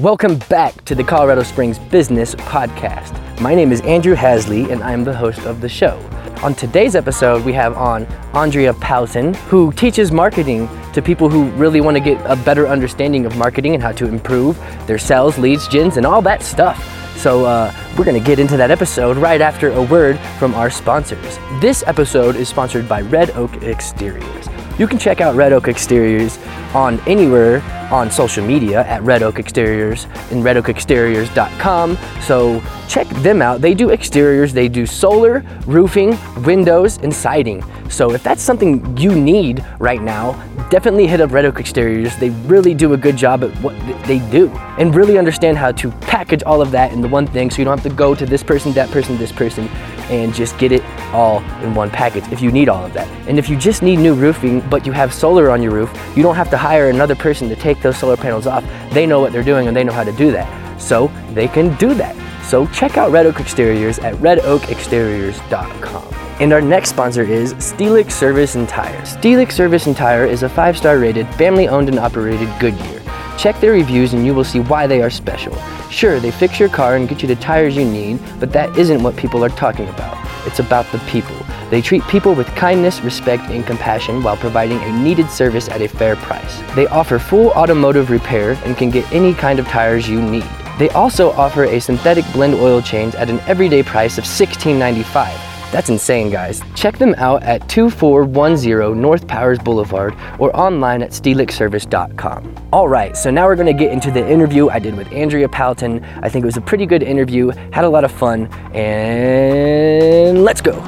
Welcome back to the Colorado Springs Business Podcast. My name is Andrew Hasley, and I am the host of the show. On today's episode, we have on Andrea Powton, who teaches marketing to people who really want to get a better understanding of marketing and how to improve their sales, leads, gens, and all that stuff. So, uh, we're going to get into that episode right after a word from our sponsors. This episode is sponsored by Red Oak Exteriors. You can check out Red Oak Exteriors on anywhere on social media at Red Oak Exteriors and redoakexteriors.com. So check them out. They do exteriors, they do solar, roofing, windows, and siding. So if that's something you need right now, definitely hit up Red Oak Exteriors. They really do a good job at what they do and really understand how to package all of that into one thing so you don't have to go to this person, that person, this person and just get it all in one package if you need all of that. And if you just need new roofing but you have solar on your roof, you don't have to hire another person to take those solar panels off. They know what they're doing and they know how to do that. So they can do that. So check out Red Oak Exteriors at redoakexteriors.com. And our next sponsor is Steelix Service and Tire. Steelix Service and Tire is a five-star rated, family-owned and operated Goodyear. Check their reviews and you will see why they are special. Sure, they fix your car and get you the tires you need, but that isn't what people are talking about. It's about the people. They treat people with kindness, respect, and compassion while providing a needed service at a fair price. They offer full automotive repair and can get any kind of tires you need. They also offer a synthetic blend oil change at an everyday price of $16.95. That's insane, guys. Check them out at 2410 North Powers Boulevard or online at steelixservice.com. All right, so now we're going to get into the interview I did with Andrea Powton. I think it was a pretty good interview, had a lot of fun, and let's go.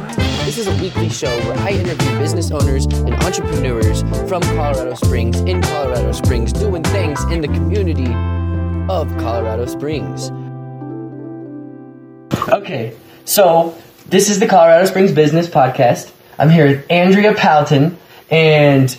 This is a weekly show where I interview business owners and entrepreneurs from Colorado Springs, in Colorado Springs, doing things in the community of Colorado Springs. Okay, so this is the Colorado Springs Business Podcast. I'm here with Andrea Powton, and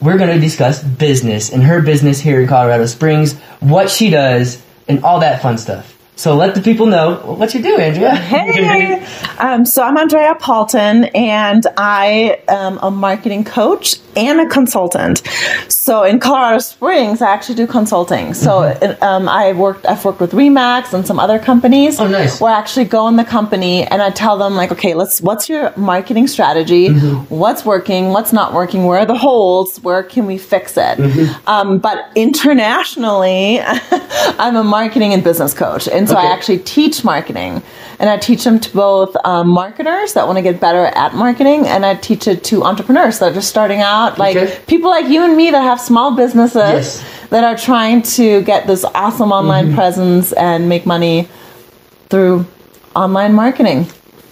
we're going to discuss business and her business here in Colorado Springs, what she does, and all that fun stuff. So let the people know what you do, Andrea. Hey, um, so I'm Andrea Palton, and I am a marketing coach and a consultant. So in Colorado Springs, I actually do consulting. So Mm-hmm. um, I worked, I've worked with Remax and some other companies. Oh, nice. Where I actually go in the company and I tell them like, okay, let's. What's your marketing strategy? Mm-hmm. What's working? What's not working? Where are the holes? Where can we fix it? Mm-hmm. Um, but internationally, I'm a marketing and business coach, and so Okay. I actually teach marketing, and I teach them to both um, marketers that want to get better at marketing, and I teach it to entrepreneurs that are just starting out, like Okay. people like you and me that have small businesses Yes. that are trying to get this awesome online Mm-hmm. presence and make money through online marketing.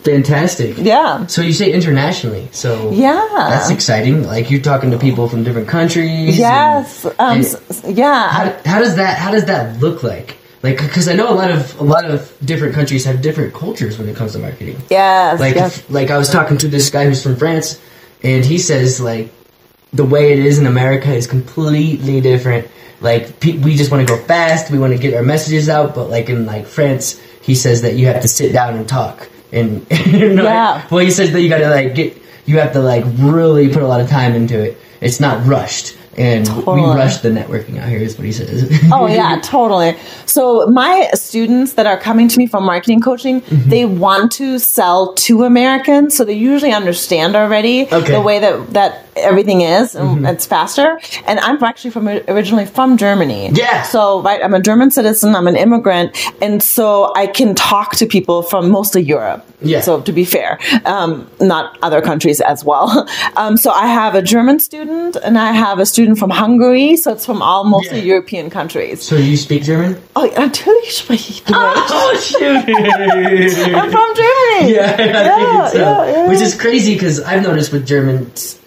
Fantastic. Yeah. So you say internationally, so Yeah. that's exciting. Like you're talking to people from different countries. Yes. Um, and- s- s- yeah. how, how does that how does that look like? Like, because I know a lot of a lot of different countries have different cultures when it comes to marketing. yes. Like, yes. if- like I was talking to this guy who's from France, and he says like the way it is in America is completely different. Like pe- we just want to go fast, we want to get our messages out, but like in like France, he says that you have to sit down and talk. And you know, Yeah. well, he says that you got to like get you have to like really put a lot of time into it. It's not rushed. And we Totally. rush the networking out here, is what he says. Oh yeah, totally. So my students that are coming to me from marketing coaching, Mm-hmm. they want to sell to Americans, so they usually understand already Okay. Mm-hmm. the way that that everything is, and it's faster. And I'm actually from originally from Germany. Yeah. So right, I'm a German citizen. I'm an immigrant, and so I can talk to people from mostly Europe. Yeah. So to be fair, um, not other countries as well. Um, so I have a German student, and I have a student from Hungary. So it's from all mostly Yeah. European countries. so you speak German? Oh, natürlich spreche ich Deutsch. Oh shoot! I'm from Germany. Yeah, I Yeah, so. yeah, uh, yeah. Which is crazy because I've noticed with Germans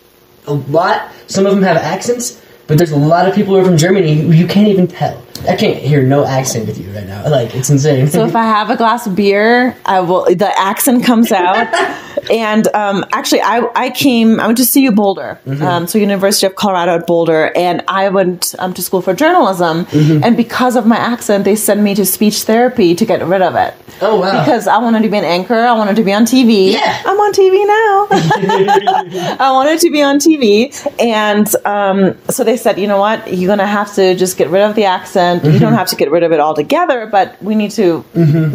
a lot. Some of them have accents, but there's a lot of people who are from Germany who you can't even tell. I can't hear no accent with you right now. Like it's insane. So if I have a glass of beer, I will. The accent comes out. and um, actually, I I came. I went to CU Boulder, Mm-hmm. um, so University of Colorado at Boulder, and I went um, to school for journalism. Mm-hmm. And because of my accent, they sent me to speech therapy to get rid of it. oh wow! Because I wanted to be an anchor, I wanted to be on TV. Yeah. I'm on TV now. I wanted to be on TV, and um, so they said, you know what, you're gonna have to just get rid of the accent. You Mm-hmm. don't have to get rid of it altogether, but we need to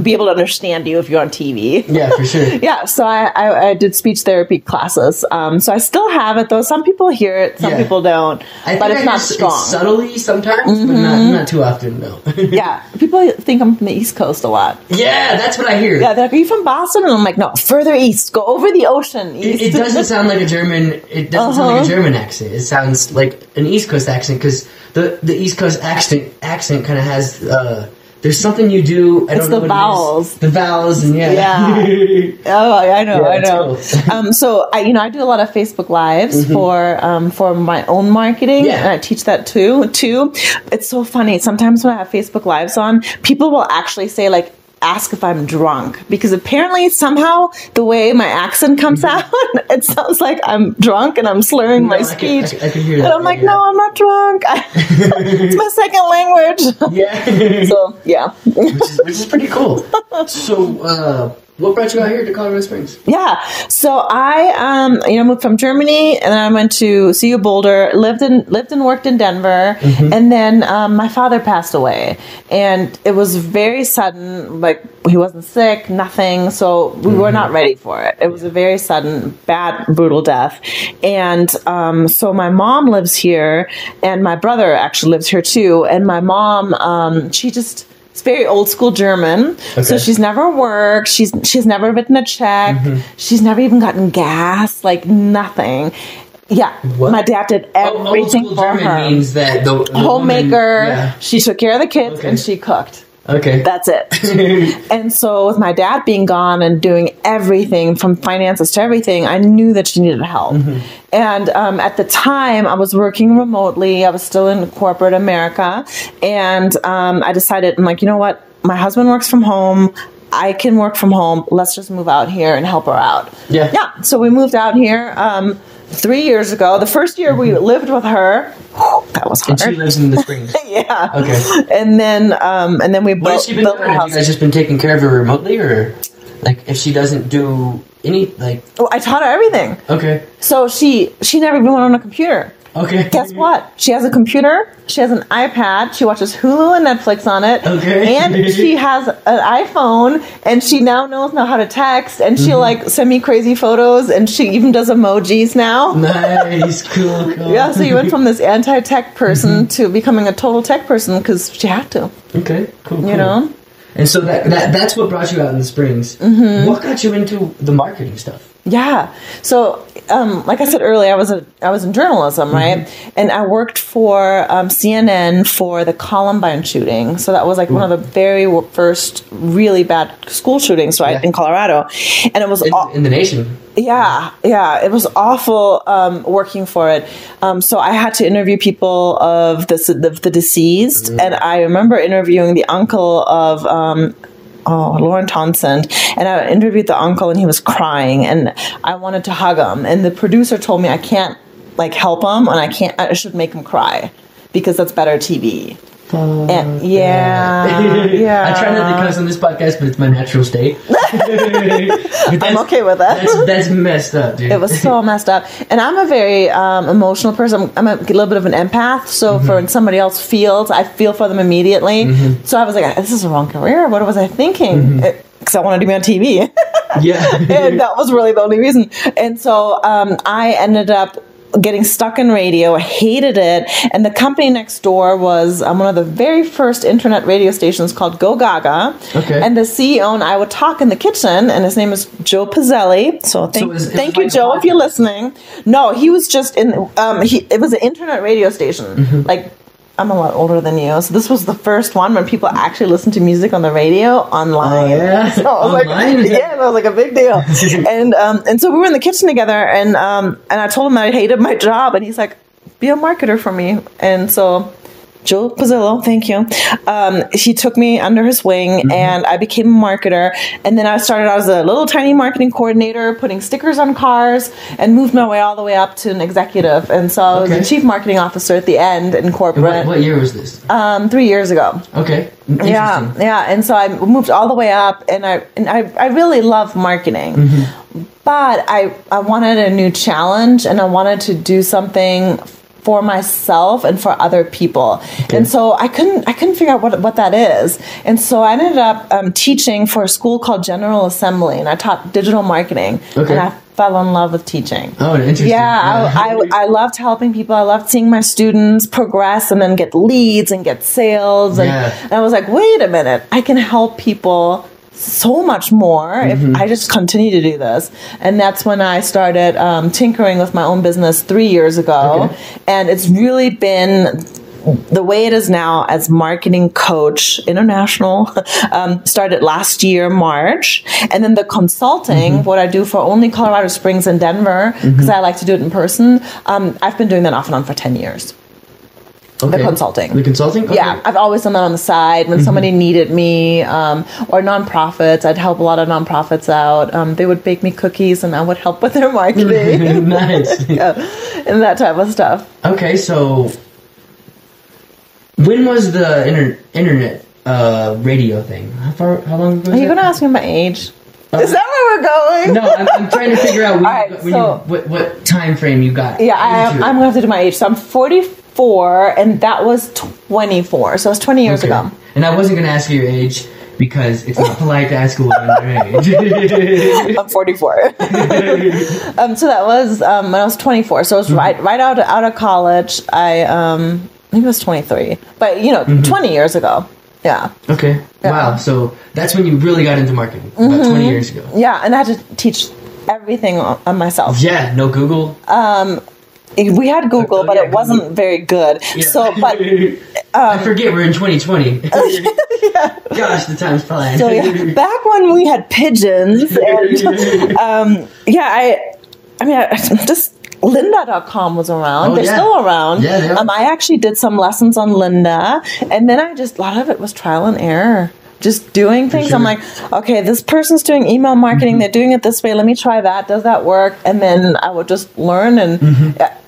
be able to understand you if you're on TV. Yeah, for sure. Yeah, so I, I, I did speech therapy classes. Um, so I still have it though. Some people hear it, some Yeah. people don't, I but think it's I not strong. Mm-hmm. subtly sometimes, but not, not too often. No. yeah, people think I'm from the East Coast a lot. yeah, that's what I hear. Yeah, they're like, "Are you from Boston?" And I'm like, "No, further east. Go over the ocean." It, it doesn't sound like a German. It doesn't sound like a Uh-huh. German accent. It sounds like an East Coast accent because the the East Coast accent accent kind of has. Uh, there's something you do. I It's don't know the what it is. vowels. The vowels, and yeah. Yeah. Oh, I know, Yeah, I know. cool. um, so I, you know, I do a lot of Facebook lives for um, for my own marketing, Mm-hmm. Yeah. and I teach that too. Too, it's so funny. Sometimes when I have Facebook lives on, people will actually say like. Ask if I'm drunk because apparently somehow the way my accent comes out, it sounds like I'm drunk and I'm slurring my Mm-hmm. No, I can- I speech. can- I can hear and I'm like, yeah. no, I'm not drunk. it's my second language. Yeah. so yeah. which, is, which is pretty cool. So, uh, what brought you out here to Colorado Springs? Yeah. So I, um, you know, moved from Germany, and then I went to CU Boulder. lived in lived and worked in Denver, and then um, my father passed away, and it was very sudden. Like he wasn't sick, nothing. So we were not ready for it. It was a very sudden, bad, brutal death, and um, so my mom lives here, and my brother actually lives here too. And my mom, um, she just. It's very old school German. So she's never worked. She's she's never written a check. Mm-hmm. She's never even gotten gas. Like nothing. Yeah, What? my dad did Oh, old everything school for German her. means that the, the Homemaker. woman- yeah. She took care of the kids Okay. and she cooked. Okay. That's it. and so with my dad being gone and doing everything from finances to everything, I knew that she needed help. Mm-hmm. And um, at the time, I was working remotely. I was still in corporate America, and um, I decided, I'm like, you know what? My husband works from home. I can work from home. Let's just move out here and help her out. Yeah. Yeah. So we moved out here um, three years ago. The first year we lived with her. That was hard. and she lives in the Springs. yeah. Okay. And then, um, and then we What has built, she been built doing? her Have house. you guys just been taking care of her remotely, or like if she doesn't do any, like Oh, I taught her everything. okay, So she she never even went on a computer. Okay. Guess what? She has a computer. She has an iPad. She watches Hulu and Netflix on it. Okay. And she has an iPhone, and she now knows now how to text, and she'll like send me crazy photos, and she even does emojis now. Nice, cool, cool. Yeah, so you went from this anti-tech person to becoming a total tech person because she had to, Okay, cool. you cool. know. And so that, that that's what brought you out in the Springs. Mm-hmm. What got you into the marketing stuff? Yeah. So, um, like I said earlier, I was a I was in journalism, right? And I worked for um, CNN for the Columbine shooting. So that was like one of the very first really bad school shootings, right, Yeah. in Colorado. And it was In, aw- in the nation. yeah, yeah, it was awful um, working for it. Um, so I had to interview people of the the, the deceased, and I remember interviewing the uncle of. Oh, Lauren Townsend. And I interviewed the uncle and he was crying and I wanted to hug him. And the producer told me I can't like help him and I can't, I should make him cry because that's better TV. And yeah, yeah. I try not to cuss on this podcast, but it's my natural state. I'm okay with that. That's, that's messed up, dude. It was so messed up. And I'm a very um, emotional person. I'm, I'm a little bit of an empath. So for when somebody else feels, I feel for them immediately. So I was like, this is a wrong career. What was I thinking? Because I wanted to be on TV. yeah. and that was really the only reason. And so um, I ended up getting stuck in radio. I hated it. And the company next door was um, one of the very first internet radio stations called Go Gaga. Okay. And the CEO and I would talk in the kitchen, and his name is Joe Pizzelli. So thank, was- it thank you, like Joe, if you're listening. No, he was just in. Um, he it was an internet radio station. Mm-hmm. Like. I'm a lot older than you, so this was the first one when people actually listened to music on the radio online. Oh, yeah? So I was Online? That- yeah, that was like a big deal. and um, and so we were in the kitchen together, and um, and I told him that I hated my job, and he's like, "Be a marketer for me." And so, Joe Pizzillo, thank you. Um, he took me under his wing, Mm-hmm. and I became a marketer. And then I started out as a little tiny marketing coordinator, putting stickers on cars, and moved my way all the way up to an executive. And so I was Okay. a chief marketing officer at the end in corporate What, what year was this? um, three years ago. Okay. Yeah, yeah, and so I moved all the way up, and I and I, I really love marketing, but I I wanted a new challenge, and I wanted to do something for myself and for other people. And so I couldn't I couldn't figure out what what that is. And so I ended up um, teaching for a school called General Assembly, and I taught digital marketing. Okay. And I fell in love with teaching. Oh, interesting. Yeah, I, I, I loved helping people. I loved seeing my students progress and then get leads and get sales. And, Yeah. and I was like, wait a minute, I can help people so much more Mm-hmm. if I just continue to do this. And that's when I started um, tinkering with my own business three years ago. Okay. And it's really been the way it is now as marketing coach international um, started last year march and then the consulting Mm-hmm. what i do for only colorado springs and denver because i like to do it in person um, i've been doing that off and on for 10 years Okay. consulting. The consulting? Okay. yeah i've always done that on the side when somebody needed me um, or nonprofits i'd help a lot of nonprofits out um, they would bake me cookies and i would help with their marketing nice. yeah, and that type of stuff Okay, so when was the inter- internet uh, radio thing? How far? How long ago? are you going to ask me my age is that where we're going No, I'm, I'm trying to figure out when, Alright, you, when so- you, what, what time frame you got. Yeah, I, it. I'm gonna have to do my age. So I'm 44, and that was 24. So it was 20 years Okay. ago. And I wasn't going to ask you your age because it's not polite to ask a woman their age. I'm 44. um, so that was um, when I was 24. So it was right right out out of college. I um, I think it was 23, but you know, 20 years ago. Yeah, okay. Wow. So that's when you really got into marketing, about 20 years ago. yeah, and I had to teach everything on on myself. Yeah, no Google. We had Google, Oh, but it wasn't very good. Yeah. So, but I forget we're in 2020. Gosh, the time's flying. So yeah, back when we had pigeons, and um, yeah, I, I mean, I, just lynda.com was around. Oh, They're yeah. still around. Yeah. Um, I actually did some lessons on Lynda, and then I just a lot of it was trial and error. Just doing things. I'm. Mm-hmm. like, okay, this person's doing email marketing. They're doing it this way. Let me try that. Does that work? And then I would just learn, and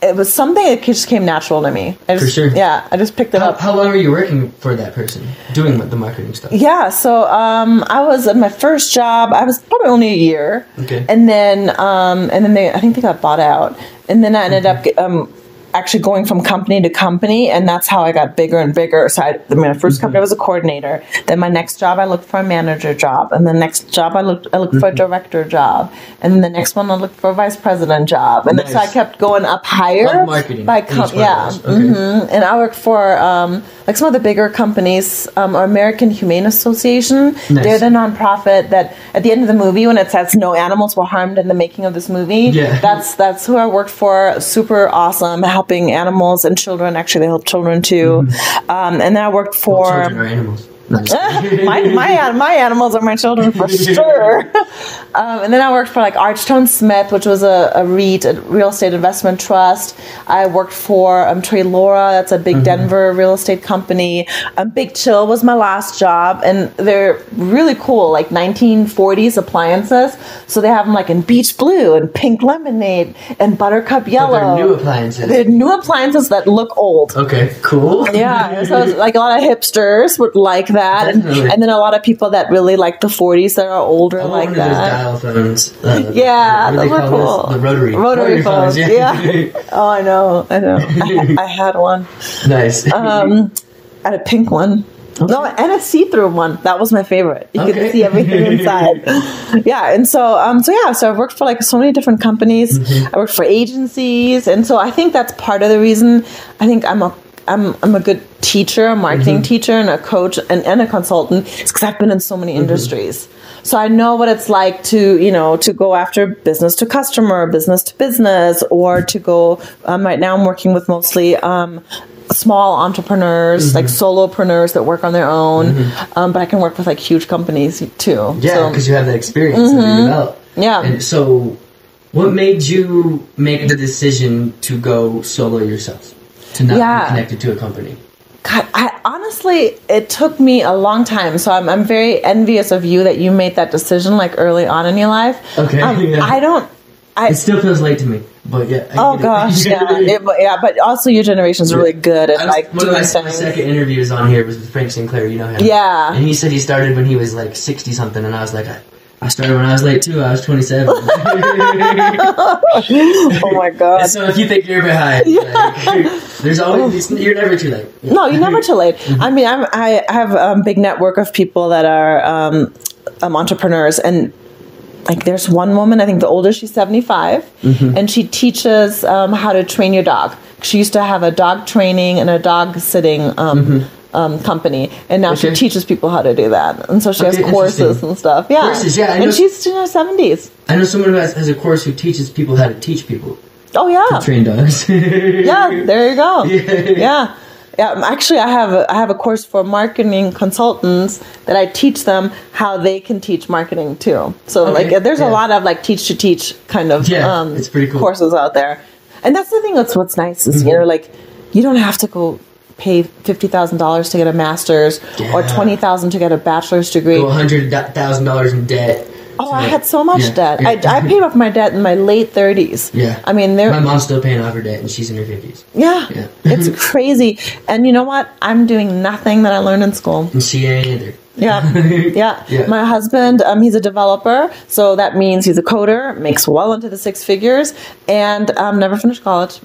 it was something that just came natural to me. I just, Mm-hmm. For sure. Yeah, I just picked it how, up. how long were you working for that person, doing the marketing stuff? Yeah, so um, I was at my first job. I was probably only a year, Okay. and then um, and then they I think they got bought out, and then I ended up um, actually going from company to company, and that's how I got bigger and bigger. So I, I mean, my 1st company I was a coordinator. Then my next job I looked for a manager job, and the next job I looked I looked for a director job, and then the next one I looked for a vice president job, and then so I kept going up higher Of marketing, by com- yeah. Okay. mhm. And I worked for um, like some of the bigger companies, um, American Humane Association. Nice. They're the nonprofit that at the end of the movie, when it says no animals were harmed in the making of this movie, Yeah. that's that's who I worked for. Super awesome, helping animals and children. Actually, they help children too. Um, and then I worked for Children are animals. No, just kidding. my my my animals are my children for sure. Um, and then I worked for like Archstone Smith, which was a, a REIT, a real estate investment trust. I worked for um, Trelora, that's a big Mm-hmm. Denver real estate company. Um, big Chill was my last job, and they're really cool, like 1940s appliances. So they have them like in beach blue and pink lemonade and buttercup yellow. new appliances. They're new appliances that look old. okay, cool. Yeah, so like a lot of hipsters would like that, and, and then a lot of people that really like the 40s that are older want like that. dial phones. Uh, Yeah, they those were cool. those? The rotary. Rotary phones, yeah. Oh, I know, I know. I, I had one. nice. Um, I had a pink one. No, and a see-through one. That was my favorite. You Okay. could see everything inside. yeah, and so, um, so yeah, so I've worked for like so many different companies. Mm-hmm. I worked for agencies, and so I think that's part of the reason. I think I'm a I'm, I'm a good teacher, a marketing Mm-hmm. teacher, and a coach, and, and a consultant. It's because I've been in so many Mm-hmm. industries. So I know what it's like to, you know, to go after business to customer, business to business, or to go. Um, right now, I'm working with mostly um, small entrepreneurs, Mm-hmm. like solopreneurs that work on their own. Um, but I can work with like huge companies too. yeah, So- because you have that experience that you develop. Mm-hmm. Yeah. And so, what made you make the decision to go solo yourself? To not Yeah. be connected to a company? God, I honestly, it took me a long time. So I'm, I'm very envious of you that you made that decision like early on in your life. Okay, Um, yeah. I don't. I, It still feels late to me, but yeah. I oh get it. gosh, yeah, it, but- yeah. But also, your generation is really good at was- like one of doing my, my things. second interviews on here was with Frank Sinclair. You know him, Yeah. And he said he started when he was like sixty something, and I was like, I, I started when I was late too. I was twenty seven. oh my god. so if you think you're behind, like, There's always you're never too late. No, you're never too late. I mean, I'm, I have a big network of people that are um, um, entrepreneurs, and like there's one woman, I think the oldest, she's 75, Mm-hmm. and she teaches um, how to train your dog. She used to have a dog training and a dog sitting. Um, um, company and now she. Teaches people how to do that and so she Okay, has courses and stuff yeah Courses, yeah, know- and she's in her 70s I know someone who has, has a course who teaches people how to teach people oh yeah train dogs. yeah, there you go. Yeah. Yeah. Yeah, um, actually, I have a, I have a course for marketing consultants that I teach them how they can teach marketing too. So Okay, like, there's yeah. a lot of like teach to teach kind of Yeah, um, it's pretty cool. courses out there, and that's the thing. That's what's nice is Mm-hmm. you know like you don't have to go pay fifty thousand dollars to get a master's or Yeah. twenty thousand to get a bachelor's degree. Hundred thousand dollars in debt. Oh, I had so much Yeah, debt. yeah. I, I paid off my debt in my late thirties. Yeah. I mean. My mom's still paying off her debt, and she's in her fifties, Yeah, Yeah. it's crazy. And you know what? I'm doing nothing that I learned in school. and she ain't either. Yeah, yeah. Yeah. My husband, um, he's a developer, so that means he's a coder, makes well into the six figures, and um, never finished college.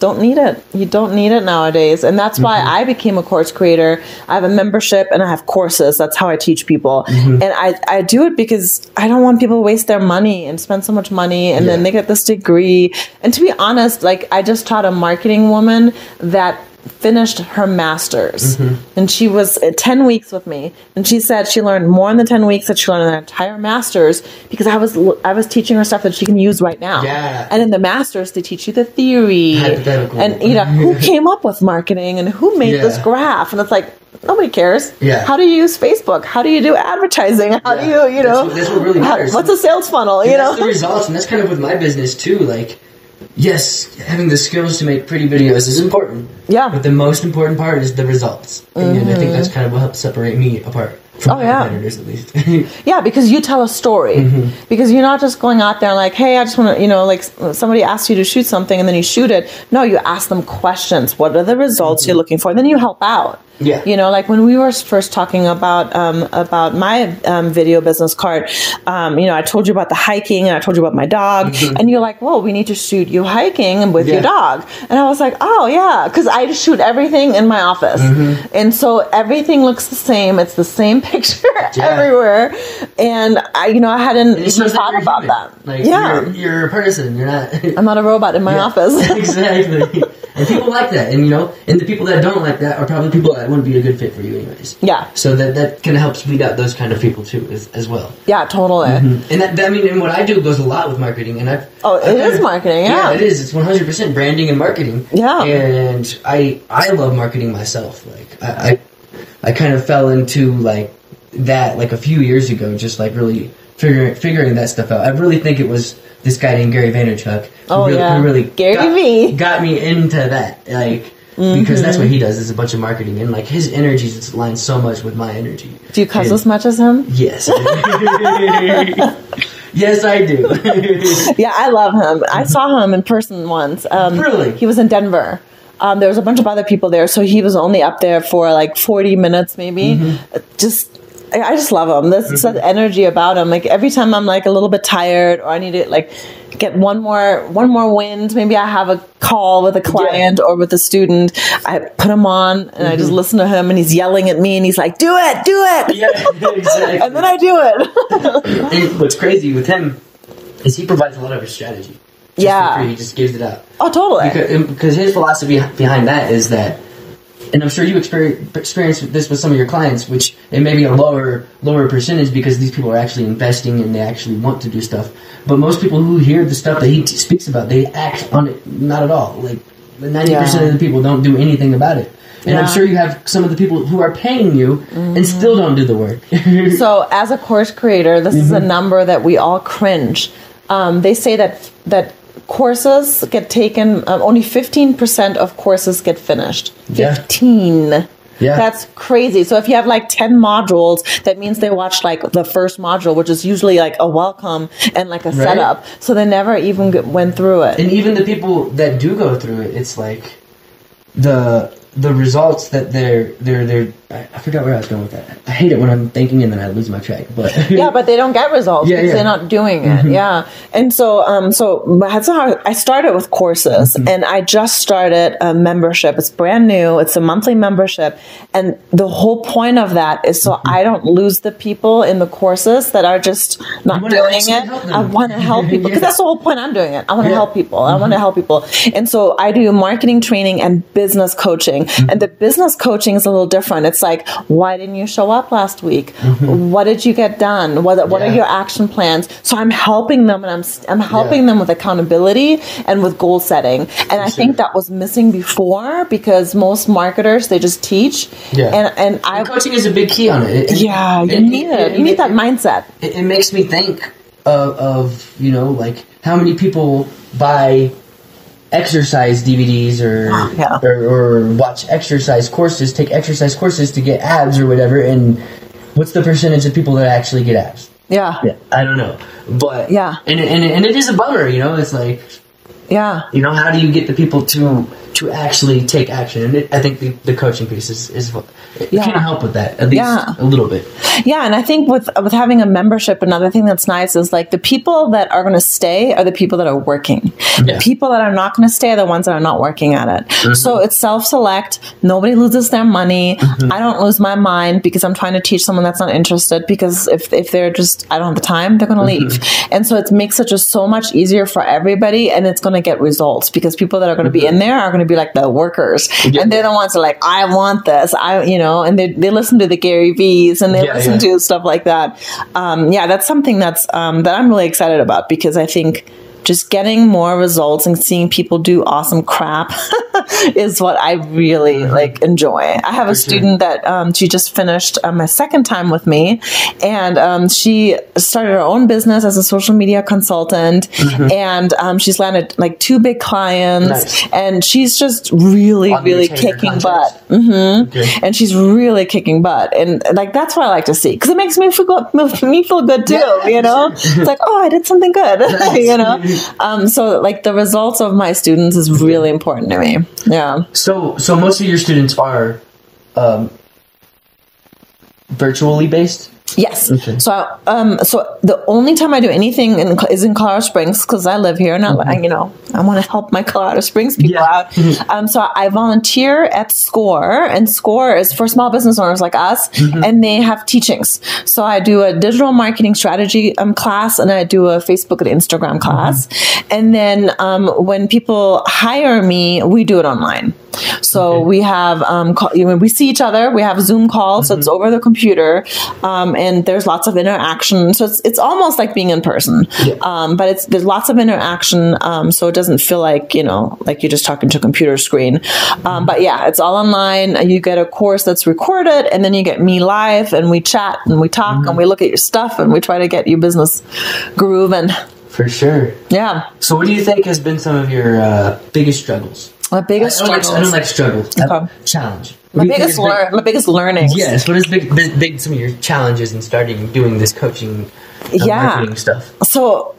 Don't need it. You don't need it nowadays, and that's why Mm-hmm. I became a course creator. I have a membership and I have courses. That's how I teach people, Mm-hmm. and I I do it because I don't want people to waste their money and spend so much money, and then they get this degree. And to be honest, like I just taught a marketing woman that finished her master's Mm-hmm. and she was uh, 10 weeks with me and she said she learned more in the 10 weeks that she learned in her entire master's because i was i was teaching her stuff that she can use right now Yeah. and in the master's they teach you the theory Hypothetical. and you know who came up with marketing and who made Yeah. this graph and it's like nobody cares Yeah. how do you use facebook how do you do advertising how do you you know what- that's what really how- matters. what's a sales funnel And you that's the know results, and that's kind of with my business too. Like, yes, having the skills to make pretty videos is important. Yeah. Mm-hmm. But the most important part is the results, and I think that's kind of what helps separate me apart from Oh, yeah. competitors, at least. Yeah, because you tell a story. Mm-hmm. Because you're not just going out there like, hey, I just want to, you know, like somebody asks you to shoot something and then you shoot it. No, you ask them questions. What are the results you're looking for? And then you help out. Mm-hmm. Yeah. You know, like when we were first talking about um, about my um, video business card, um, you know, I told you about the hiking and I told you about my dog, and you're like, "Well, we need to shoot you hiking with your Mm-hmm. Dog." And I was like, "Oh yeah," because I just shoot everything in my office, Mm-hmm. and so everything looks the same. It's the same picture everywhere, and I, you know, I hadn't even thought about human. that. Like, yeah, you're, you're a person. You're not. I'm not a robot in my Yeah. office. exactly. And people like that, and you know, and the people that don't like that are probably people that wouldn't be a good fit for you, anyways. yeah, So that that kind of helps weed out those kind of people too, as, as well. yeah, totally. Mm-hmm. And that, that- I mean, and what I do goes a lot with marketing, and I've Oh, it I've is kind of- marketing, yeah. it is. It's one hundred percent branding and marketing. Yeah. and I I love marketing myself. Like I, I I kind of fell into like that like a few years ago, just like really figuring figuring that stuff out. I really think it was this guy named Gary Vaynerchuk. who Oh, really, yeah. who really Gary got, V. got me into that. Like. Because that's what he does is a bunch of marketing and like his energy just aligns so much with my energy. Do you cuss And- as much as him? Yes. yes, I do. Yeah, I love him. I saw him in person once. Um, Really? He was in Denver. Um, there was a bunch of other people there, so he was only up there for like 40 minutes, maybe. Uh, Just, I I just love him. There's such mm-hmm. energy about him. Like every time I'm like a little bit tired or I need to like get one more one more wind, maybe I have a call with a client or with a student. I put him on and I just mm-hmm. listen to him, and he's yelling at me, and he's like, "Do it, do it," yeah, exactly. and then I do it. What's crazy with him is he provides a lot of his strategy. Yeah. he just gives it up. oh, totally. Because, because his philosophy behind that is that, and I'm sure you experience experience this with some of your clients, which it may be a lower lower percentage because these people are actually investing and they actually want to do stuff. But most people who hear the stuff that he t- speaks about, they act on it not at all. Like ninety percent of the people don't do anything about it. And I'm sure you have some of the people who are paying you and still don't do the work. So, as a course creator, this is a number that we all cringe. Um, they say that that courses get taken. Um, only fifteen percent of courses get finished. Fifteen. Yeah. That's crazy. So if you have like 10 modules, that means they watch like the first module, which is usually like a welcome and like a setup. So they never even g- went through it. and even the people that do go through it, it's like the the results that they're they're they're I I forgot where I was going with that. I hate it when I'm thinking and then I lose my track. But yeah, but they don't get results Yeah, because yeah. they're not doing it. Mm-hmm. Yeah, and so um, so that's how I started with courses, mm-hmm. and I just started a membership. It's brand new. It's a monthly membership, and the whole point of that is so mm-hmm. I don't lose the people in the courses that are just not doing it. I want to help people because Yeah. that's the whole point. I'm doing it. I want to help people. I want to help people, and so I do marketing training and business coaching. And the business coaching is a little different. It's like, why didn't you show up last week? Mm-hmm. What did you get done? What What are your action plans? So I'm helping them, and I'm I'm helping Yeah. them with accountability and with goal setting. And I think that was missing before because most marketers they just teach. Yeah. And and I coaching is a big key on it. It- it- yeah, you need it. You need that mindset. it, it makes me think of, of you know like how many people buy exercise DVDs or, Yeah. or or watch exercise courses, take exercise courses to get abs or whatever, and what's the percentage of people that actually get abs? Yeah. Yeah, I don't know, but Yeah. and and and it is a bummer, you know. It's like Yeah. you know, how do you get the people to to actually take action? And it, I think the, the coaching piece is is what Yeah. can help with that at least Yeah. a little bit. Yeah, and I think with with having a membership, another thing that's nice is like the people that are going to stay are the people that are working. The Yeah. people that are not going to stay are the ones that are not working at it. Mm-hmm. So it's self select. Nobody loses their money. I don't lose my mind because I'm trying to teach someone that's not interested. Because if if they're just I don't have the time, they're going to Mm-hmm. leave. And so it makes it just so much easier for everybody, and it's going to get results because people that are going to be in there are going to be like the workers. Yeah. and they're the ones that are like I want this. I you know, and they they listen to the Gary V's and they Yeah, listen yeah. to stuff like that. Um, yeah, that's something that's um, that I'm really excited about because I think just getting more results and seeing people do awesome crap is what I really like enjoy. I have a student that um, she just finished um, a second time with me, and um, she started her own business as a social media consultant, and um, she's landed like two big clients, Nice. and she's just really, really kicking butt. hmm Okay. And she's really kicking butt, and like that's what I like to see because it makes me feel good, me feel good too. Yeah, you know, sure. it's like oh, I did something good. you know, um, so like the results of my students is really important to me. Yeah. So, so most of your students are um, virtually based. Yes. Okay. So, um, so the only time I do anything in, is in Colorado Springs because I live here and I, I, you know, I want to help my Colorado Springs people Yeah. out. Um, so I volunteer at SCORE, and SCORE is for small business owners like us, Mm-hmm. and they have teachings. So I do a digital marketing strategy um, class, and I do a Facebook and Instagram class, Mm-hmm. and then um, when people hire me, we do it online. So Okay. we have um, call, you know, we see each other. We have Zoom calls, so it's over the computer, um, and there's lots of interaction. So it's it's almost like being in person, Yeah. um, but it's there's lots of interaction. Um, so it doesn't feel like you know like you're just talking to a computer screen. Um, but yeah, it's all online. You get a course that's recorded, and then you get me live, and we chat and we talk and we look at your stuff and we try to get you business grooving. For sure. Yeah, So, what do you think has been some of your uh, biggest struggles? My biggest I don't, like, I struggles. don't like struggle. Okay. Uh, challenge. my What do biggest think big- learn, my biggest learning. Yes. What is big, big, big? Some of your challenges in starting doing this coaching, uh, Yeah. marketing stuff. So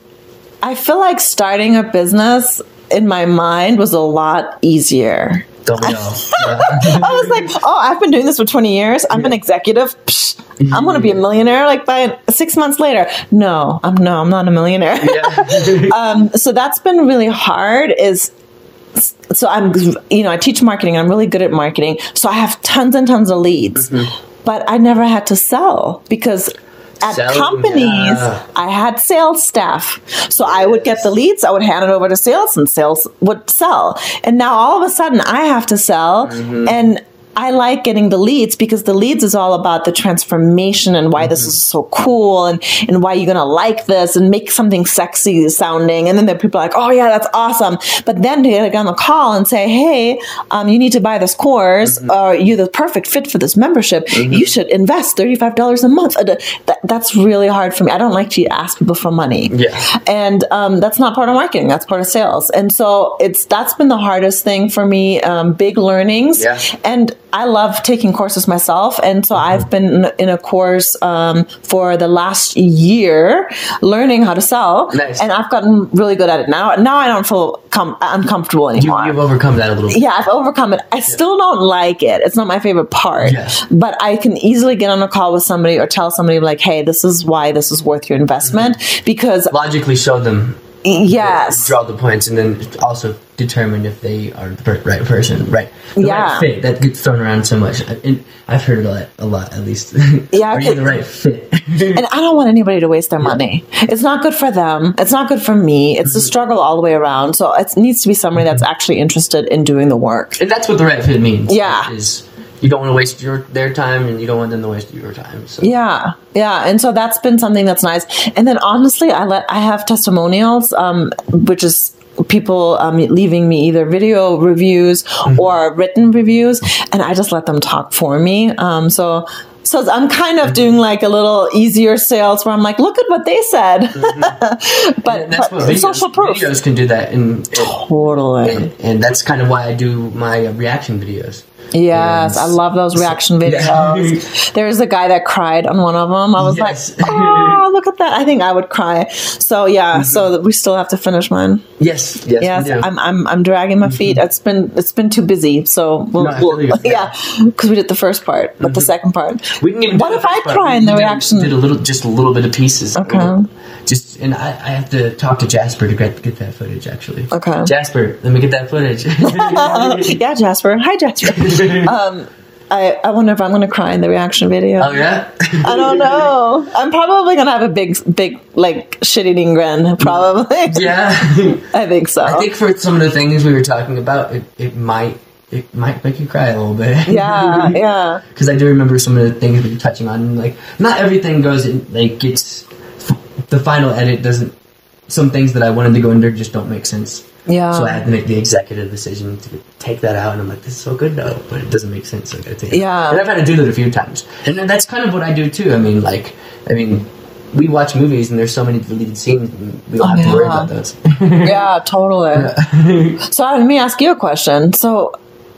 I feel like starting a business in my mind was a lot easier. Don't we all? Yeah. I was like, oh, I've been doing this for 20 years. I'm an executive. Psh, I'm going to be a millionaire like by six months later. No, I'm no, I'm not a millionaire. Yeah. um, so that's been really hard is so I'm you know I teach marketing. I'm really good at marketing. So I have tons and tons of leads mm-hmm. but I never had to sell because at Selling, companies yeah. I had sales staff. So I would get the leads. I would hand it over to sales and sales would sell. And now all of a sudden I have to sell mm-hmm. and I like getting the leads because the leads is all about the transformation and why this is so cool and, and why you're going to like this and make something sexy sounding. And then the people are like, oh, yeah, that's awesome. But then to get on the call and say, hey, um, you need to buy this course or you're the perfect fit for this membership. You should invest $35 a month. Uh, That, that's really hard for me. I don't like to ask people for money. Yeah. And um, that's not part of marketing. That's part of sales. And so it's that's been the hardest thing for me. Um, big learnings. Yeah. And I love taking courses myself, and so. I've been in- a course um, for the last year, learning how to sell, Nice. and I've gotten really good at it now. Now I don't feel com- uncomfortable anymore. you've overcome that a little bit. yeah, I've overcome it. I still don't like it. It's not my favorite part. Yes. But I can easily get on a call with somebody or tell somebody like, "Hey, this is why this is worth your investment." Mm-hmm. Because Logically show them, yes, draw the points, and then also determine if they are the right person, right? The Yeah. right fit that gets thrown around so much. And I've heard it a lot, a lot at least. Yeah, are you the right fit? and I don't want anybody to waste their money. It's not good for them. It's not good for me. It's Mm-hmm. a struggle all the way around. So it needs to be somebody that's actually interested in doing the work. and that's what the right fit means. Yeah. is you don't want to waste your their time, and you don't want them to waste your time. So. Yeah, yeah, and so that's been something that's nice. And then honestly, I let I have testimonials, um, which is people um, leaving me either video reviews Mm-hmm. or written reviews, and I just let them talk for me. Um, so. So I'm kind of doing like a little easier sales where I'm like, look at what they said, but, Mm-hmm. And that's but what videos, social proof, videos can do that, and, and totally. and, and that's kind of why I do my reaction videos. Yes, I love those reaction videos. There's a guy that cried on one of them. I was Yes. like, oh, ah, look at that. I think I would cry. So yeah, mm-hmm. so we still have to finish mine. Yes, yes, Yes. I'm, I'm I'm dragging my feet. Mm-hmm. It's been it's been too busy. So we'll, No, we'll- yeah, because we did the first part, but the mm-hmm. second part. We can even. What if I part. cry in the reaction? Did a little, just a little bit of pieces. Okay. Just and I, I have to talk to Jasper to get get that footage. Actually. Okay. Jasper, let me get that footage. yeah, Jasper. Hi, Jasper. um, I I wonder if I'm going to cry in the reaction video. oh yeah. I don't know. I'm probably gonna have a big, big, like shit eating grin. Probably. yeah. I think so. I think for some of the things we were talking about, it, it might it might make you cry a little bit. yeah, yeah, because I do remember some of the things we were touching on. Like, not everything goes in, like gets the final edit doesn't. Some things that I wanted to go under just don't make sense. Yeah. So I had to make the executive decision to take that out, and I'm like, this is so good though, but it doesn't make sense. So I gotta take it. Yeah. and I've had to do that a few times, and then that's kind of what I do too. I mean, like, I mean, we watch movies, and there's so many deleted scenes, and we don't have to worry about those. yeah, totally. so let me ask you a question. So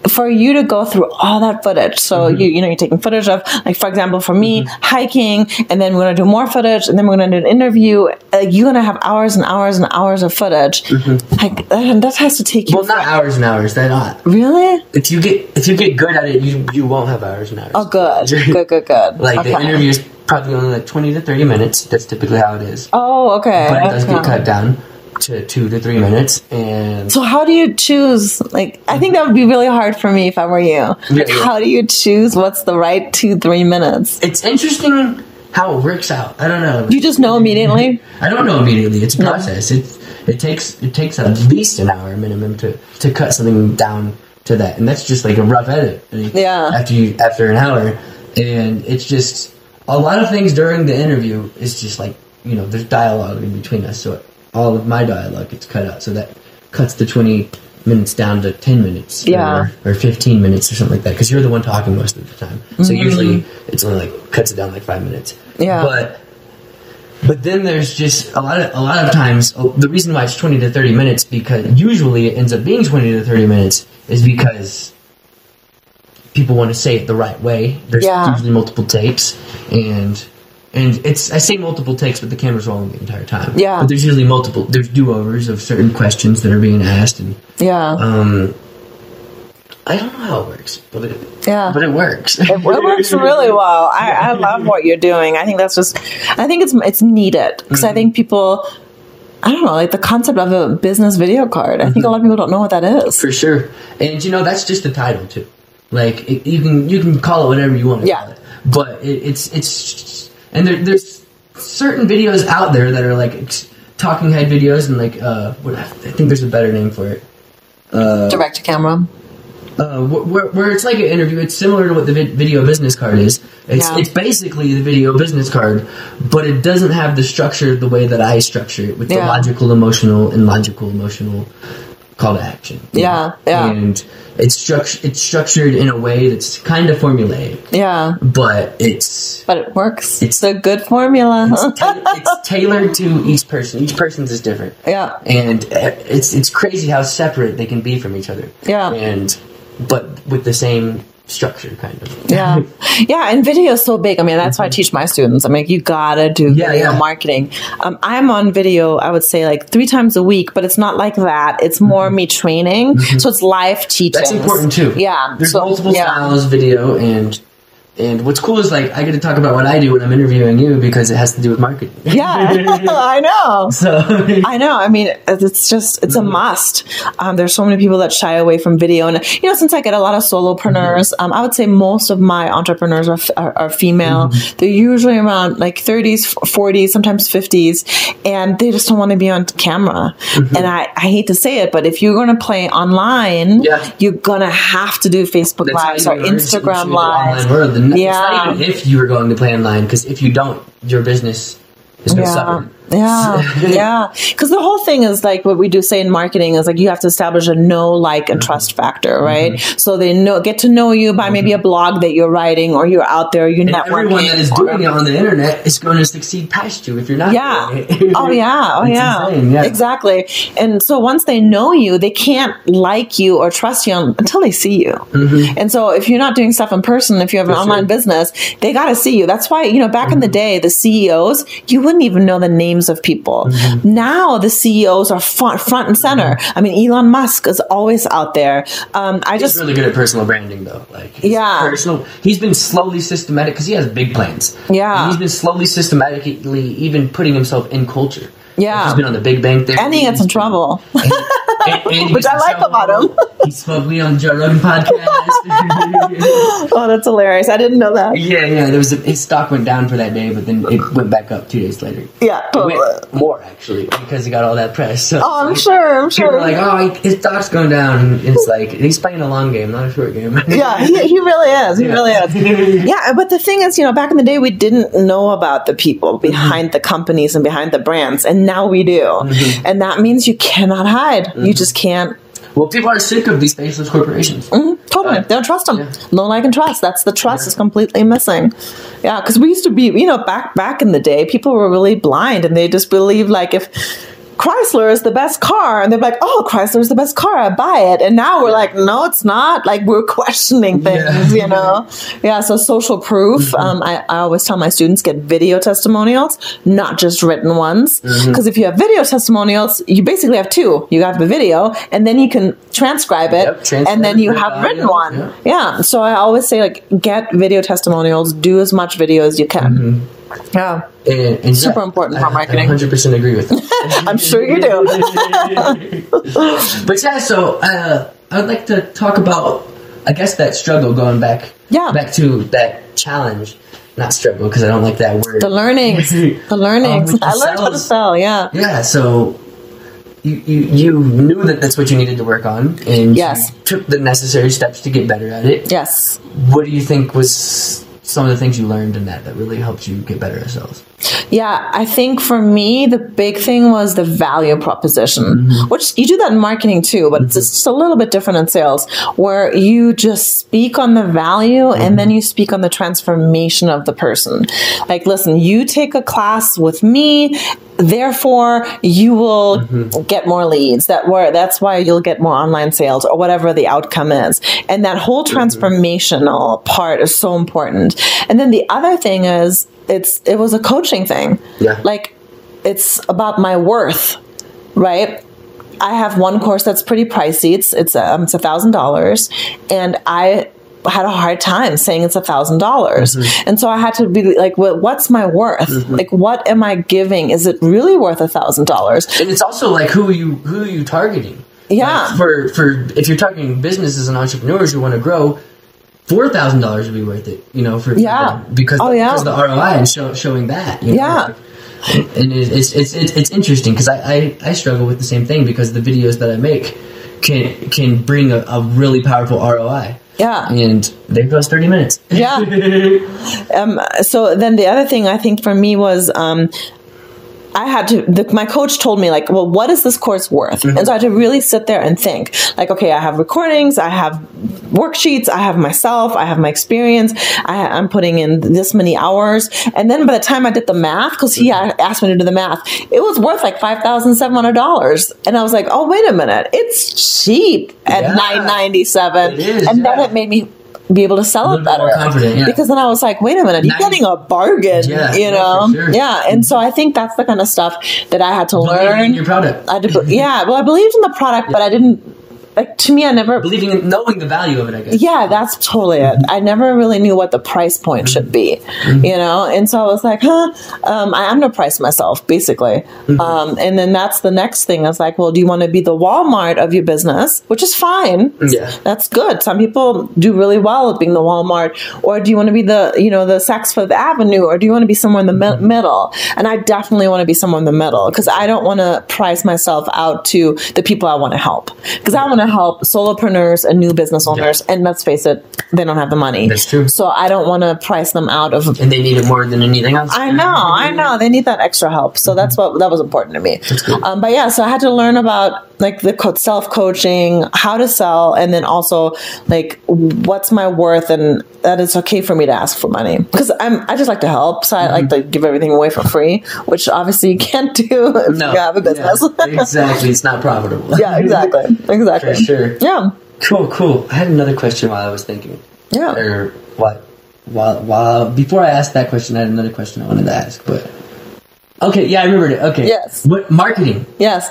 for you to go through all that footage, so Mm-hmm. you you know you're taking footage of like for example for me hiking, and then we're gonna do more footage, and then we're gonna do an interview. Like you're gonna have hours and hours and hours of footage. Like that, that has to take you. Mm-hmm. well, not hours and hours. They're not. really? If you get if you get good at it, you you won't have hours and hours. Oh, good, good, good, good. Like the Okay. interview is probably only like twenty to thirty minutes. That's typically how it is. Oh, okay. But it does okay. get cut down to two to three minutes, and So how do you choose? Like, I think that would be really hard for me if I were you. Like, yeah. How do you choose what's the right two, three minutes? it's interesting how it works out. I don't know. You just know immediately. I don't know immediately. It's a process. It it takes it takes at least an hour minimum to to cut something down to that, and that's just like a rough edit. Yeah. After you after an hour, and it's just a lot of things during the interview is just like you know there's dialogue in between us, so all of my dialogue gets cut out, so that cuts the twenty minutes down to 10 minutes Yeah. or, or 15 minutes or something like that because you're the one talking most of the time so usually it's only like cuts it down like five minutes Mm-hmm. Yeah. but but then there's just a lot of a lot of times oh, the reason why it's 20 to 30 minutes because usually it ends up being 20 to 30 minutes is because people want to say it the right way there's Yeah. usually multiple tapes and and it's I say multiple takes but the camera's rolling the entire time Yeah. but there's usually multiple there's do-overs of certain questions that are being asked and Yeah. um I don't know how it works but it yeah. but it works it works really well. I, I love what you're doing. I think that's just, I think it's it's needed because Mm-hmm. I think people, I don't know, like the concept of a business video card. I think a lot of people don't know what that is. For sure, and you know that's just the title too. Like it, you can you can call it whatever you want to Yeah. call it, but it, it's it's and there, there's certain videos out there that are like talking head videos and like uh what I think there's a better name for it. Direct to camera. Uh, where, where it's like an interview, it's similar to what the video business card is. It's Yeah. it's basically the video business card, but it doesn't have the structure the way that I structure it with the logical, emotional, and logical, emotional call to action. Yeah, yeah. And it's structured. It's structured in a way that's kind of formulaic, Yeah. but it's But it works. It's- It's a good formula. ta- it's tailored to each person. Each person's is different. yeah. and uh, it's it's crazy how separate they can be from each other. Yeah. and but with the same structure, kind of. yeah yeah and video is so big i mean that's why i teach my students i'm like you gotta do Mm-hmm. Yeah, video yeah. marketing um, i'm on video i would say like three times a week but it's not like that it's more me training so it's live teaching Mm-hmm. That's important too. yeah There's so, multiple yeah. styles, video, and and what's cool is like I get to talk about what I do when I'm interviewing you because it has to do with marketing. yeah i know So I know. I mean, it's just it's a must. Um, there's so many people that shy away from video, and you know, since I get a lot of solopreneurs, um, I would say most of my entrepreneurs are, are, are female. They're usually around like 30s, 40s, sometimes 50s, and they just don't want to be on camera. And I, I hate to say it, but if you're going to play online, Yeah. you're gonna have to do Facebook That's lives or learn to- to Instagram lives. Online world. And Yeah. It's not even if you were going to play online because if you don't, your business is going to Yeah. suffer. Yeah, yeah. Because the whole thing is like what we do say in marketing is like you have to establish a know, like, and trust mm-hmm. factor, right? Mm-hmm. So they know get to know you by maybe a mm-hmm. blog that you're writing or you're out there, you're And networking. everyone that is doing it on the internet is going to succeed past you if you're not. Yeah. Oh yeah. Oh yeah. yeah. Exactly. And so once they know you, they can't like you or trust you until they see you. And so if you're not doing stuff in person, if you have an Mm-hmm. For online sure. business, they got to see you. That's why you know back in the day, the CEOs you wouldn't even know the names of people. Mm-hmm. Now the CEOs are front front and center. I mean, Elon Musk is always out there. Um, I He's just really good at personal branding, though. Like, Yeah. personal. He's been slowly systematic because he has big plans. Yeah. and he's been slowly systematically even putting himself in culture. Yeah. Like, he's been on the Big Bang Theory. and he gets in trouble. And- and he Which I like about him. He smoked weed on Joe Rogan podcast. oh, that's hilarious! I didn't know that. yeah, yeah. There was a, his stock went down for that day, but then it went back up two days later. Yeah. More actually because he got all that press. So Oh, I'm like, sure. I'm People sure. like, oh, his stock's going down. And it's like he's playing a long game, not a short game. yeah, he, he really is. He Yeah. really is. Yeah, but the thing is, you know, back in the day, we didn't know about the people mm-hmm. behind the companies and behind the brands, and now we do. Mm-hmm. And that means you cannot hide. You mm-hmm. just can't. Well, people are sick of these faceless corporations. Totally, Uh, don't trust them. yeah. No like and trust. That's the trust is completely missing. Yeah, because we used to be, you know, back back in the day, people were really blind and they just believed like if Chrysler is the best car, and they're like, "Oh, Chrysler is the best car. I buy it." And now we're like, "No, it's not." Like we're questioning things, Yeah. Mm-hmm. you know? Yeah. So social proof. Um, I, I always tell my students get video testimonials, not just written ones, because Mm-hmm. if you have video testimonials, you basically have two. You have the video, and then you can transcribe it, Yep, transcribe and then you have written one. yeah. Yeah. So I always say like get video testimonials, do as much video as you can. Yeah. And, and Super yeah, important I- for marketing. I 100% agree with that. I'm sure you do. but yeah, so uh, I'd like to talk about, I guess, that struggle going back. Yeah. Back to that challenge. Not struggle, because I don't like that word. the learnings. The learnings. Um, I learned how to sales. sell, yeah. Yeah, so you, you you knew that that's what you needed to work on, and Yes. you took the necessary steps to get better at it. Yes. What do you think was some of the things you learned in that that really helped you get better at sales? Yeah, I think for me, the big thing was the value proposition, Mm-hmm. which you do that in marketing too, but it's just a little bit different in sales, where you just speak on the value Mm-hmm. and then you speak on the transformation of the person. Like, listen, you take a class with me, therefore you will Mm-hmm. get more leads. That where that's why you'll get more online sales or whatever the outcome is. And that whole Mm-hmm. transformational part is so important. And then the other thing is it's it was a coaching thing. Yeah. Like it's about my worth, right? I have one course that's pretty pricey. It's it's um, it's a thousand dollars, and I had a hard time saying it's a thousand dollars, and so I had to be like, well, "What's my worth? Like, what am I giving? Is it really worth a thousand dollars?" And it's also like who are you who are you targeting? Yeah. Like, for for if you're targeting businesses and entrepreneurs who want to grow, four thousand dollars would be worth it. You know, for Yeah. because Oh, yeah. because the ROI and show, showing that. you know? Yeah. and it's it's it's it's interesting because I, I I struggle with the same thing because the videos that I make can can bring a, a really powerful ROI. Yeah. And they cost thirty minutes. Yeah. um, so then the other thing I think for me was um, I had to. The, my coach told me like, well, what is this course worth? And so I had to really sit there and think like, okay, I have recordings, I have worksheets, I have myself, I have my experience, I, I'm putting in this many hours, and then by the time I did the math, because he asked me to do the math, it was worth like five thousand seven hundred dollars, and I was like, oh wait a minute, it's cheap at Yeah. nine ninety seven, It is, and then it made me be able to sell A it better. yeah. Because then I was like, wait a minute, you're getting a bargain, Yeah, you know? for sure. Yeah. And so I think that's the kind of stuff that I had to learn. in your product. I had to, yeah, well, I believed in the product, but I didn't, like, to me, I never, Believing in knowing the value of it, I guess. yeah, that's totally it. I never really knew what the price point should be, Mm-hmm. you know? And so I was like, huh, um, I underpriced myself, basically. Mm-hmm. Um, and then that's the next thing. I was like, well, do you want to be the Walmart of your business? Which is fine. Yeah. That's good. Some people do really well at being the Walmart. Or do you want to be the, you know, the Saks Fifth Avenue? Or do you want to be somewhere in the mi- middle? And I definitely want to be somewhere in the middle because I don't want to price myself out to the people I want to help. Because I want to help solopreneurs and new business owners. And let's face it, they don't have the money. That's true. So I don't want to price them out of And they need it more than anything else. I know, I know. They need that extra help. So that's what that was important to me. Um, but yeah, so I had to learn about like the co- self coaching, how to sell, and then also like what's my worth, and that it's okay for me to ask for money because I'm I just like to help. So I like mm-hmm. to give everything away for free, which obviously you can't do if No. you have a business. Yeah, exactly. It's not profitable. Yeah, exactly, exactly. For sure. Yeah, Cool, cool. I had another question while I was thinking. yeah. Or what? While, while before I asked that question, I had another question I wanted to ask. But okay, yeah, I remembered it. Okay. Yes. What marketing? Yes,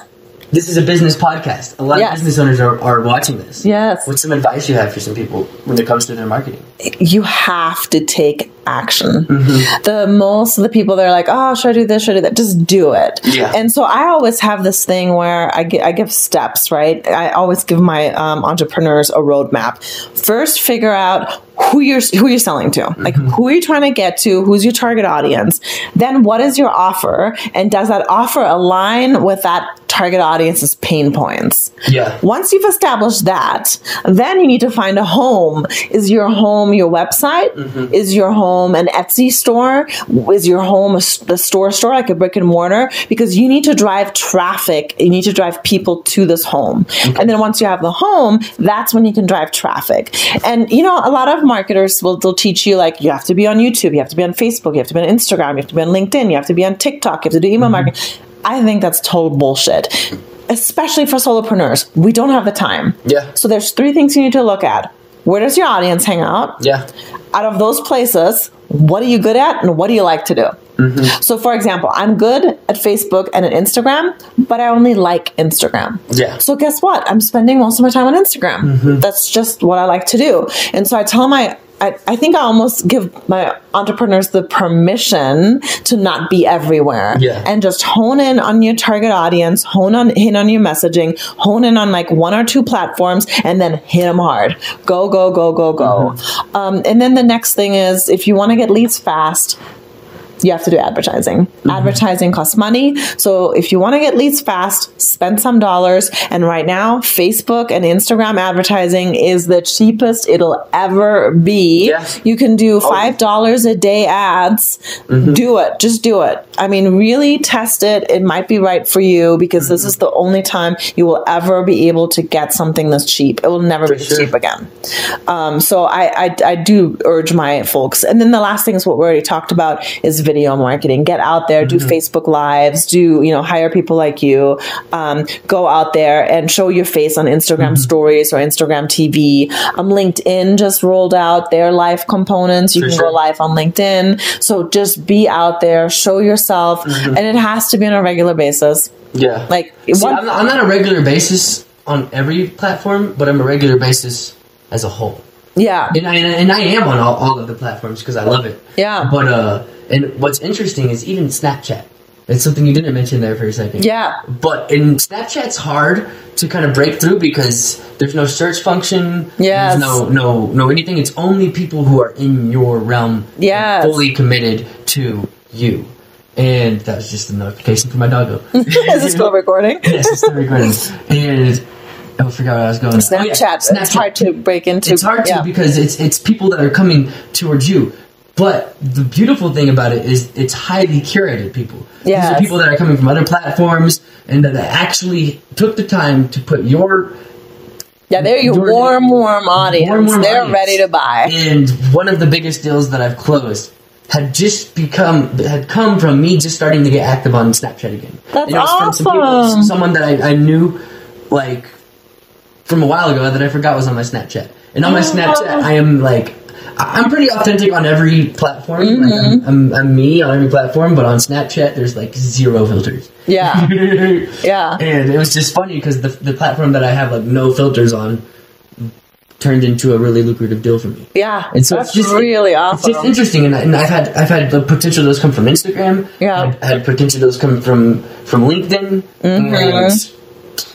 This is a business podcast. A lot Yes. of business owners are, are watching this. yes. What's some advice you have for some people when it comes to their marketing? you have to take action. Mm-hmm. The most of the people they're like, "Oh, should I do this? Should I do that?" Just do it. Yeah. And so I always have this thing where I, gi- I give steps. Right. I always give my um, entrepreneurs a roadmap. First, figure out who you're who you're selling to. Like Mm-hmm. who are you trying to get to? Who's your target audience? Then what is your offer? And does that offer align with that target audience's pain points? Yeah. Once you've established that, then you need to find a home. Is your home your website? Mm-hmm. Is your home an Etsy store? Is your home a, the store store like a brick and mortar? Because you need to drive traffic. You need to drive people to this home. And then once you have the home, that's when you can drive traffic. And you know, a lot of marketers will they'll teach you like you have to be on YouTube, you have to be on Facebook, you have to be on Instagram, you have to be on LinkedIn, you have to be on TikTok, you have to do email Mm-hmm. marketing. I think that's total bullshit. Especially for solopreneurs. We don't have the time. Yeah. So there's three things you need to look at. Where does your audience hang out? Yeah. Out of those places, what are you good at and what do you like to do? Mm-hmm. So, for example, I'm good at Facebook and at Instagram, but I only like Instagram. Yeah. So, guess what? I'm spending most of my time on Instagram. Mm-hmm. That's just what I like to do. And so I tell my I, I think I almost give my entrepreneurs the permission to not be everywhere Yeah. and just hone in on your target audience, hone on in on your messaging, hone in on like one or two platforms, and then hit them hard. Go, go, go, go, go. Um, and then the next thing is if you want to get leads fast, you have to do advertising. Mm-hmm. Advertising costs money. So if you want to get leads fast, spend some dollars. And right now, Facebook and Instagram advertising is the cheapest it'll ever be. Yeah. You can do $5 a day ads. Mm-hmm. Do it. Just do it. I mean, really test it. It might be right for you because this mm-hmm. is the only time you will ever be able to get something that's cheap. It will never be sure. cheap again. Um, so I, I, I do urge my folks. And then the last thing is what we already talked about is video marketing. Get out there, do Facebook lives, do, you know, hire people like you, um, go out there and show your face on Instagram stories or Instagram TV. Um, LinkedIn just rolled out their live components. You For can sure. go live on LinkedIn. So just be out there, show yourself, and it has to be on a regular basis. Yeah. Like, See, one- I'm, not, I'm not a regular basis on every platform, but I'm a regular basis as a whole. Yeah. And I, and I am on all, all of the platforms because I love it. Yeah. But, uh, and what's interesting is even Snapchat. It's something you didn't mention there for a second. Yeah. But in Snapchat's hard to kind of break through because there's no search function. Yes. There's no no no anything. It's only people who are in your realm. and Fully committed to you. And that was just a notification from my doggo. Is it still recording? yes, it's still recording. And oh, I forgot where I was going. Snapchat, Oh, yeah, it's hard to break into. It's hard to yeah. because it's it's people that are coming towards you. But the beautiful thing about it is it's highly curated people. These are people that are coming from other platforms and that actually took the time to put your Yeah, they're your Your- warm, warm audience. warm, warm they're audience. ready to buy. And one of the biggest deals that I've closed had just become had come from me just starting to get active on Snapchat again. That's And it was from some people- someone that I, I knew like from a while ago that I forgot was on my Snapchat. And on my oh. Snapchat, I am like, I'm pretty authentic on every platform. Mm-hmm. I'm, I'm, I'm me on every platform, but on Snapchat, there's like zero filters. Yeah. Yeah. And it was just funny because the, the platform that I have like no filters on turned into a really lucrative deal for me. Yeah. And so That's it's just really awesome. It's just interesting, and, I, and I've had I've had the potential those come from Instagram. Yeah. I've had potential those come from from LinkedIn. And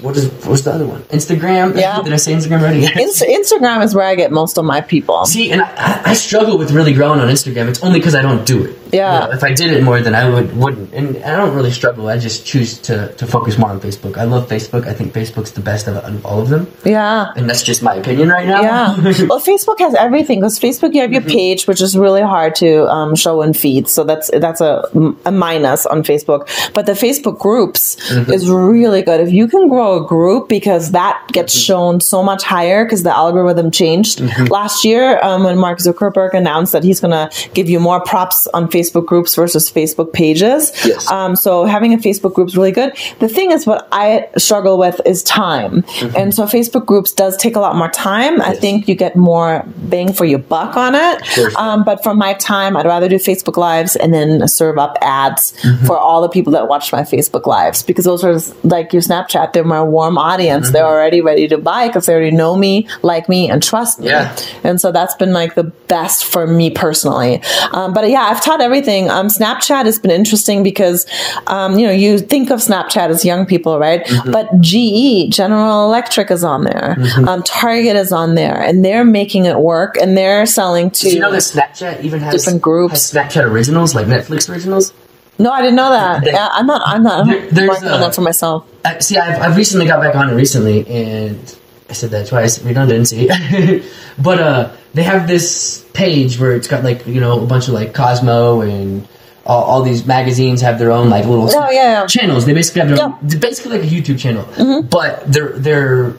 what is what was the other one? Instagram. Mm-hmm. Yeah. Did I say Instagram already? Inst- Instagram is where I get most of my people. See, and I, I- struggle with really growing on Instagram. It's only because I don't do it. Yeah. You know, if I did it more, then I would wouldn't. And I don't really struggle. I just choose to to focus more on Facebook. I love Facebook. I think Facebook's the best of, of all of them, Yeah. and that's just my opinion right now. Yeah. well, Facebook has everything because Facebook, you have Mm-hmm. your page, which is really hard to um, show in feeds. So that's that's a, a minus on Facebook. But the Facebook groups Mm-hmm. is really good. If you can grow a group, because that gets Mm-hmm. shown so much higher because the algorithm changed last year um, when Mark Zuckerberg announced that he's going to give you more props on Facebook groups versus Facebook pages. Yes. Um, so having a Facebook group is really good. The thing is, what I struggle with is time, Mm-hmm. and so Facebook groups does take a lot more time. I think you get more bang for your buck on it. Sure. Um, but for my time, I'd rather do Facebook lives and then serve up ads Mm-hmm. for all the people that watch my Facebook lives because those are like your Snapchat. They're my warm audience. They're already ready to buy because they already know me, like me, and trust me. Yeah. And so that's been like the best for me personally. Um, but yeah, I've taught everything. Um, Snapchat has been interesting because, um, you know, you think of Snapchat as young people, right? Mm-hmm. But GE, General Electric, is on there. Mm-hmm. Um, Target is on there, and they're making it work, and they're selling to. Did you know that Snapchat even has Different groups. has Snapchat originals like Netflix originals? No, I didn't know that. Yeah, I'm not. I'm not. I'm There- not there's working on a- that for myself. I, see, I've, I've recently got back on it recently, and I said that twice, redundancy. but uh, they have this page where it's got like you know a bunch of like Cosmo and all, all these magazines have their own like little Oh, yeah, yeah. channels. They basically have their own, basically like a YouTube channel, Mm-hmm. but they're they're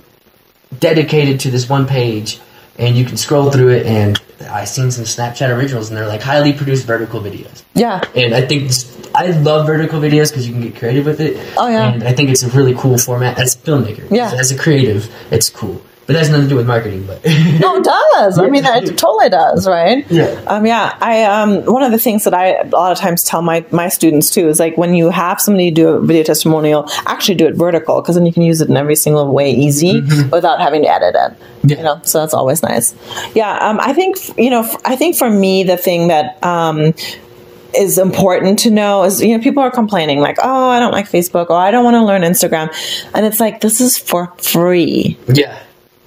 dedicated to this one page. And you can scroll through it, and I seen some Snapchat originals, and they're like highly produced vertical videos. Yeah. And I think I love vertical videos because you can get creative with it. Oh, yeah. And I think it's a really cool format as a filmmaker. Yeah. As, as a creative, it's cool. But that has nothing to do with marketing. But No, it does. I mean, it totally does, right? Yeah. Um, yeah. I um, one of the things that I a lot of times tell my my students too is like when you have somebody do a video testimonial, actually do it vertical because then you can use it in every single way easy without having to edit it. Yeah. You know, so that's always nice. Yeah. Um, I think you know. I think for me, the thing that um, is important to know is you know people are complaining like oh I don't like Facebook or I don't want to learn Instagram and it's like this is for free yeah.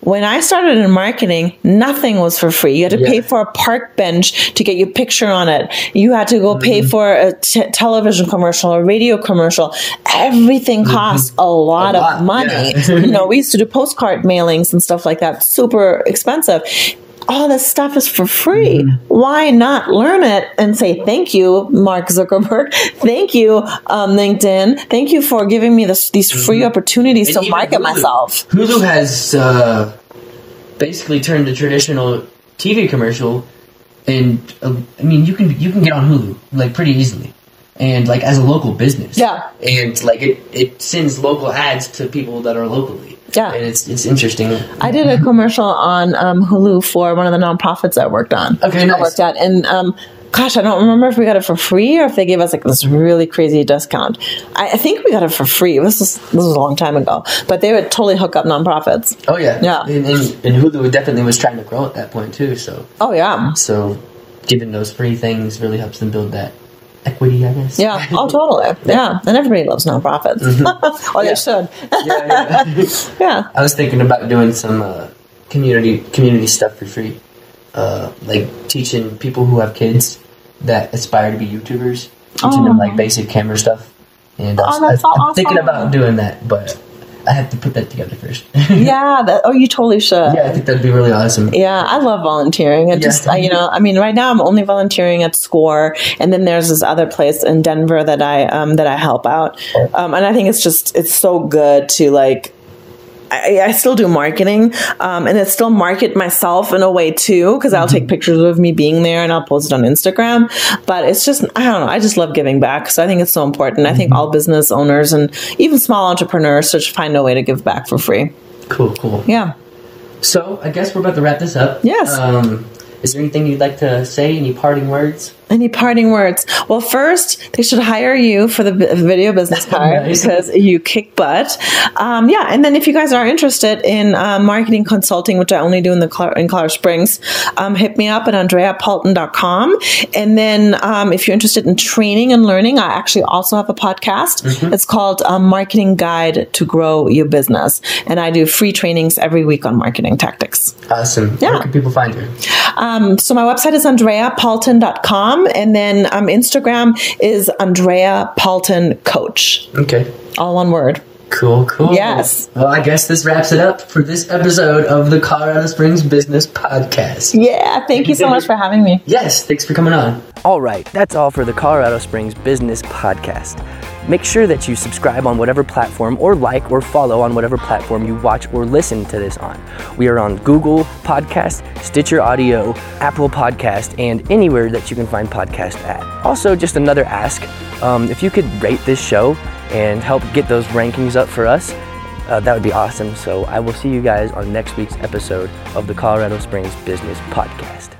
When I started in marketing, nothing was for free. You had to Yeah. pay for a park bench to get your picture on it. You had to go pay Mm-hmm. for a t- television commercial, a radio commercial. Everything costs a lot, Mm-hmm. lot, of money. yeah. you know, we used to do postcard mailings and stuff like that, super expensive. All this stuff is for free. Mm-hmm. Why not learn it and say thank you, Mark Zuckerberg? Thank you, um, LinkedIn. Thank you for giving me this, these free opportunities Mm-hmm. And to market Hulu. myself. Hulu has uh, basically turned a traditional TV commercial, and uh, I mean you can you can get on Hulu like pretty easily, and like as a local business. Yeah. And like it it sends local ads to people that are locally. Yeah. And it's it's interesting. I did a commercial on um, Hulu for one of the nonprofits I worked on. Okay, I worked at, and um, gosh, I don't remember if we got it for free or if they gave us like this really crazy discount. I, I think we got it for free. This was this was a long time ago, but they would totally hook up nonprofits. Oh yeah. Yeah. And, and, and Hulu definitely was trying to grow at that point too. So Oh yeah, so giving those free things really helps them build that equity, I guess. yeah, oh totally, yeah. And everybody loves nonprofits. oh, Yeah. they should. yeah, yeah. yeah. I was thinking about doing some uh, community community stuff for free, uh, like teaching people who have kids that aspire to be YouTubers, teaching them like basic camera stuff. And I Oh, I, am thinking about doing that, but I have to put that together first. Yeah. That, oh, you totally should. yeah, I think that'd be really awesome. Yeah, I love volunteering. It just, I, you know, I mean, right now I'm only volunteering at SCORE, and then there's this other place in Denver that I um, that I help out, um, and I think it's just it's so good to like. I, I still do marketing, um, and I still market myself in a way too, because I'll take pictures of me being there and I'll post it on Instagram. But it's just, I don't know, I just love giving back. So I think it's so important. I think all business owners and even small entrepreneurs should find a way to give back for free. Cool, cool. Yeah. So I guess we're about to wrap this up. Yes. Um, is there anything you'd like to say? Any parting words? Any parting words? Well, first, they should hire you for the video business Nice. because you kick butt. Um, yeah, and then if you guys are interested in uh, marketing consulting, which I only do in the in Colorado Springs, um, hit me up at andreapalton.com. And then um, if you're interested in training and learning, I actually also have a podcast. It's called um, Marketing Guide to Grow Your Business, and I do free trainings every week on marketing tactics. Awesome. Yeah. Where can people find you? Um, so my website is andreapalton.com and then um, Instagram is Andrea Palton Coach. Okay. All one word. Cool, cool. Yes. Well, I guess this wraps it up for this episode of the Colorado Springs Business Podcast. Yeah, thank you so much for having me. Yes, thanks for coming on. All right, that's all for the Colorado Springs Business Podcast. Make sure that you subscribe on whatever platform or like or follow on whatever platform you watch or listen to this on. We are on Google Podcast, Stitcher Audio, Apple Podcast, and anywhere that you can find podcast at. Also, just another ask, um, if you could rate this show and help get those rankings up for us, uh, that would be awesome. So I will see you guys on next week's episode of the Colorado Springs Business Podcast.